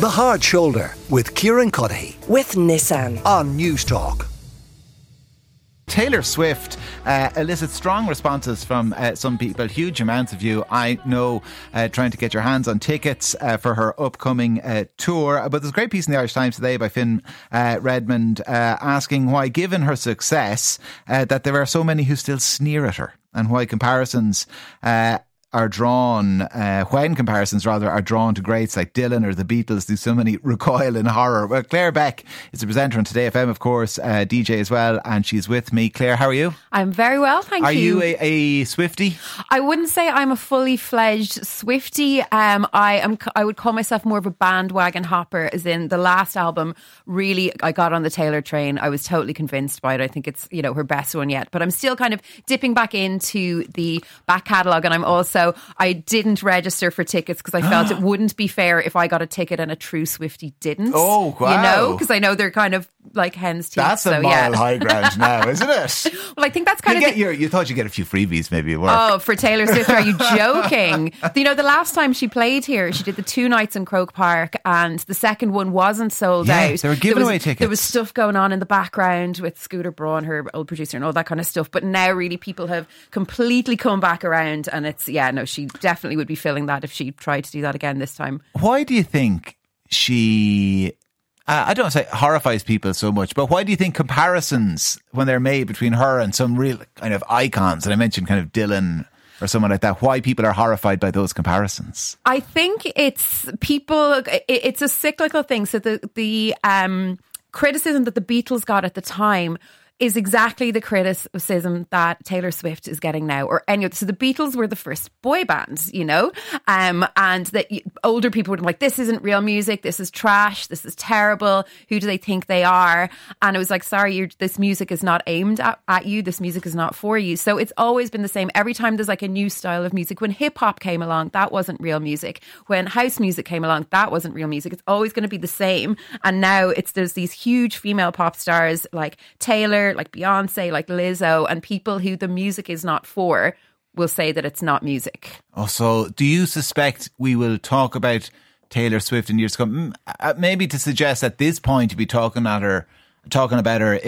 The Hard Shoulder with Kieran Cuddihy with Nissan. on News Talk. Taylor Swift uh, elicits strong responses from uh, some people, huge amounts of you. I know uh, trying to get your hands on tickets uh, for her upcoming uh, tour. But there's a great piece in the Irish Times today by Finn uh, Redmond asking why, given her success, that there are so many who still sneer at her and why comparisons are drawn, uh, when comparisons rather are drawn to greats like Dylan or the Beatles, do so many recoil in horror. Well, Claire Beck is a presenter on Today FM, of course, uh, DJ as well, and she's with me. Claire, how are you? I'm very well, thank are you. Are you a, a Swifty? I wouldn't say I'm a fully fledged Swifty. Um, I am. I would call myself more of a bandwagon hopper. As in the last album, really, I got on the Taylor train. I was totally convinced by it. I think it's you know her best one yet. But I'm still kind of dipping back into the back catalogue, and I'm also so I didn't register for tickets because I felt it wouldn't be fair if I got a ticket and a true Swifty didn't. Oh, wow. You know, because I know they're kind of like hen's teeth. That's so, a moral yeah. high ground now, isn't it? well, I think that's kind you of get your, you thought you'd get a few freebies maybe. Oh, for Taylor Swift, are you joking? you know, the last time she played here, she did the two nights in Croke Park, and the second one wasn't sold Yeah, out. they were giving there was, away tickets. There was stuff going on in the background with Scooter Braun, her old producer, and all that kind of stuff. But now, really, people have completely come back around, and it's yeah, no, she definitely would be filling that if she tried to do that again this time. Why do you think she uh, I don't say horrifies people so much, but why do you think comparisons when they're made between her and some real kind of icons, and I mentioned kind of Dylan or someone like that, why people are horrified by those comparisons? I think it's people. It's a cyclical thing. So the the um, criticism that the Beatles got at the time is exactly the criticism that Taylor Swift is getting now, or any other. So the Beatles were the first boy bands, you know, um, and that older people would be like, "This isn't real music. This is trash. This is terrible. Who do they think they are?" And it was like, "Sorry, this music is not aimed at, at you. This music is not for you." So it's always been the same. Every time there's like a new style of music. When hip hop came along, that wasn't real music. When house music came along, that wasn't real music. It's always going to be the same. And now it's there's these huge female pop stars like Taylor like Beyonce, like Lizzo, and people who the music is not for will say that it's not music. Also, do you suspect we will talk about Taylor Swift in years to come? Mm, maybe to suggest at this point to be talking at her talking about her,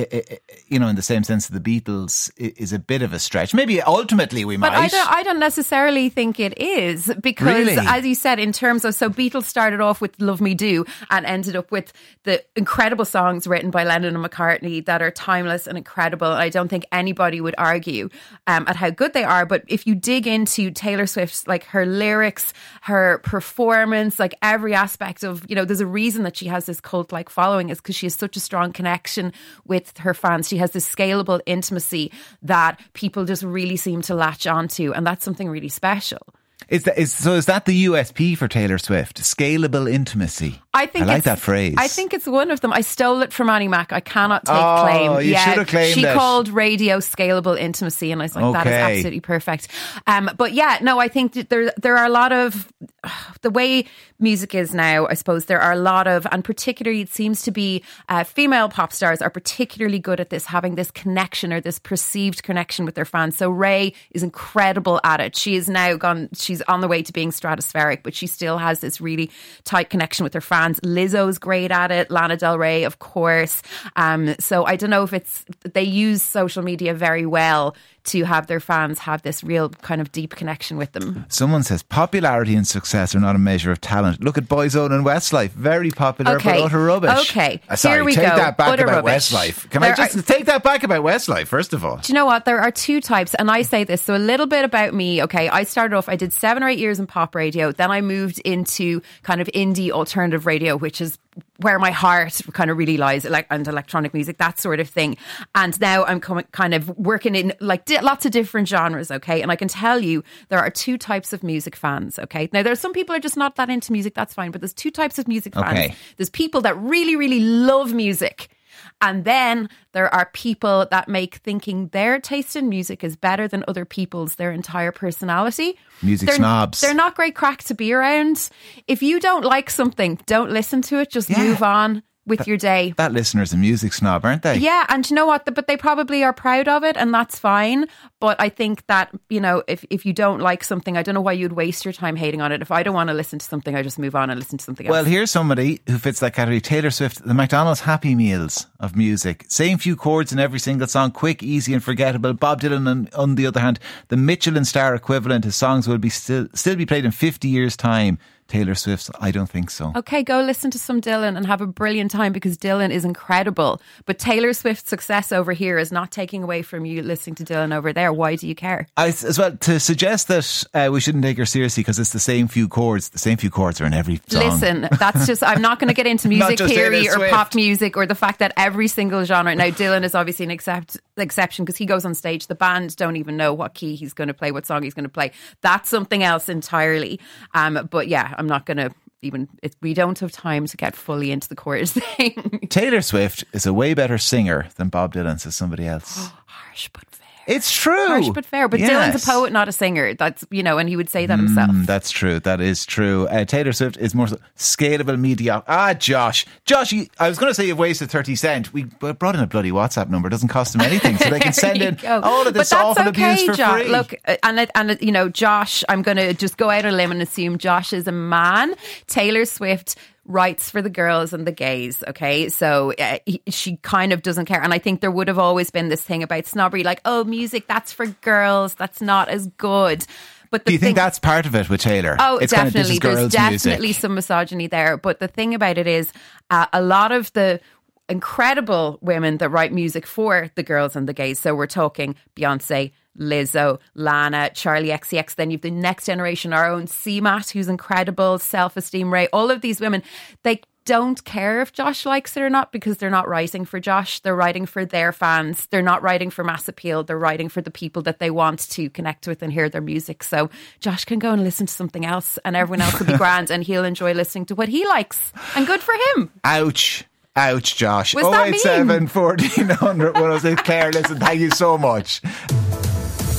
you know, in the same sense of the Beatles is a bit of a stretch. Maybe ultimately we might. But I don't, I don't necessarily think it is because, really? as you said, in terms of so Beatles started off with "Love Me Do" and ended up with the incredible songs written by Lennon and McCartney that are timeless and incredible. I don't think anybody would argue um, at how good they are. But if you dig into Taylor Swift's, like her lyrics, her performance, like every aspect of, you know, there's a reason that she has this cult-like following is because she has such a strong connection connection with her fans. She has this scalable intimacy that people just really seem to latch onto, and that's something really special. Is that is so? Is that the USP for Taylor Swift? Scalable intimacy. I think I like that phrase. I think it's one of them. I stole it from Annie Mac. I cannot take oh, claim. You yeah, should have claimed She it. called radio scalable intimacy, and I was like, okay. that is absolutely perfect. Um, but yeah, no, I think there there are a lot of the way music is now. I suppose there are a lot of, and particularly it seems to be uh, female pop stars are particularly good at this, having this connection or this perceived connection with their fans. So Raye is incredible at it. She is now gone. She's on the way to being stratospheric, but she still has this really tight connection with her fans. Lizzo's great at it. Lana Del Rey, of course. Um, so I don't know if it's they use social media very well to have their fans have this real kind of deep connection with them. Someone says popularity and success are not a measure of talent. Look at Boyzone and Westlife, very popular Okay. but utter rubbish. Okay. Uh, sorry, Here we take go. that back Utter about rubbish. Westlife. Can There I just are- take that back about Westlife first of all? Do you know what? There are two types, and I say this. So, a little bit about me. Okay, I started off, I did seven or eight years in pop radio. Then I moved into kind of indie alternative radio, which is where my heart kind of really lies, like and electronic music, that sort of thing. And now I'm coming, kind of working in like di- lots of different genres. Okay, and I can tell you there are two types of music fans. Okay, now there are some people are just not that into music. That's fine, but there's two types of music fans. Okay. There's people that really, really love music. And then there are people that make thinking their taste in music is better than other people's their entire personality. Music they're, snobs. They're not great crack to be around. If you don't like something, don't listen to it. Just Yeah. move on. With your day. That listener's a music snob, aren't they? Yeah, and you know what? But they probably are proud of it, and that's fine. But I think that you know, if if you don't like something, I don't know why you'd waste your time hating on it. If I don't want to listen to something, I just move on and listen to something else. Well, here's somebody who fits that category. Taylor Swift, the McDonald's Happy Meals of music. Same few chords in every single song, quick, easy, and forgettable. Bob Dylan, on, on the other hand, the Michelin star equivalent. His songs will be still still be played in 50 years' time. Taylor Swift's, I don't think so. Okay, go listen to some Dylan and have a brilliant time because Dylan is incredible. But Taylor Swift's success over here is not taking away from you listening to Dylan over there. Why do you care? I, as well, to suggest that uh, we shouldn't take her seriously because it's the same few chords. The same few chords are in every song. Listen, that's just, I'm not going to get into music theory or pop music or the fact that every single genre. Now, Dylan is obviously an accept, exception because he goes on stage. The band don't even know what key he's going to play, what song he's going to play. That's something else entirely. Um, but yeah, I'm not going to even, it, we don't have time to get fully into the chorus thing. Taylor Swift is a way better singer than Bob Dylan, says somebody else. Harsh but. It's true. Harsh but fair. But Yes. Dylan's a poet, not a singer. That's, you know, and he would say that himself. Mm, that's true. That is true. Uh, Taylor Swift is more so- scalable media. Ah, Josh. Josh, you, I was going to say you've wasted 30 cent. We brought in a bloody WhatsApp number. It doesn't cost them anything. So they can send in go. all of this awful okay, abuse for Josh. free. Look, uh, and it, and it, you know, Josh, I'm going to just go out on a limb and assume Josh is a man. Taylor Swift writes for the girls and the gays. Okay, so uh, he, she kind of doesn't care, and I think there would have always been this thing about snobbery, like, oh, music that's for girls, that's not as good. But the Do you think that's part of it with Taylor? Oh, it's Kind of, definitely. There's definitely music. some misogyny there. But the thing about it is, uh, a lot of the incredible women that write music for the girls and the gays. So we're talking Beyonce, Lizzo, Lana, Charli XCX. Then you've the next generation, our own CMAT, who's incredible, Self Esteem Raye. All of these women, they don't care if Josh likes it or not because they're not writing for Josh. They're writing for their fans. They're not writing for mass appeal. They're writing for the people that they want to connect with and hear their music. So Josh can go and listen to something else and everyone else will be grand and he'll enjoy listening to what he likes. And good for him. Ouch. Ouch, Josh. Was that 087 1400 106. Claire, listen, thank you so much.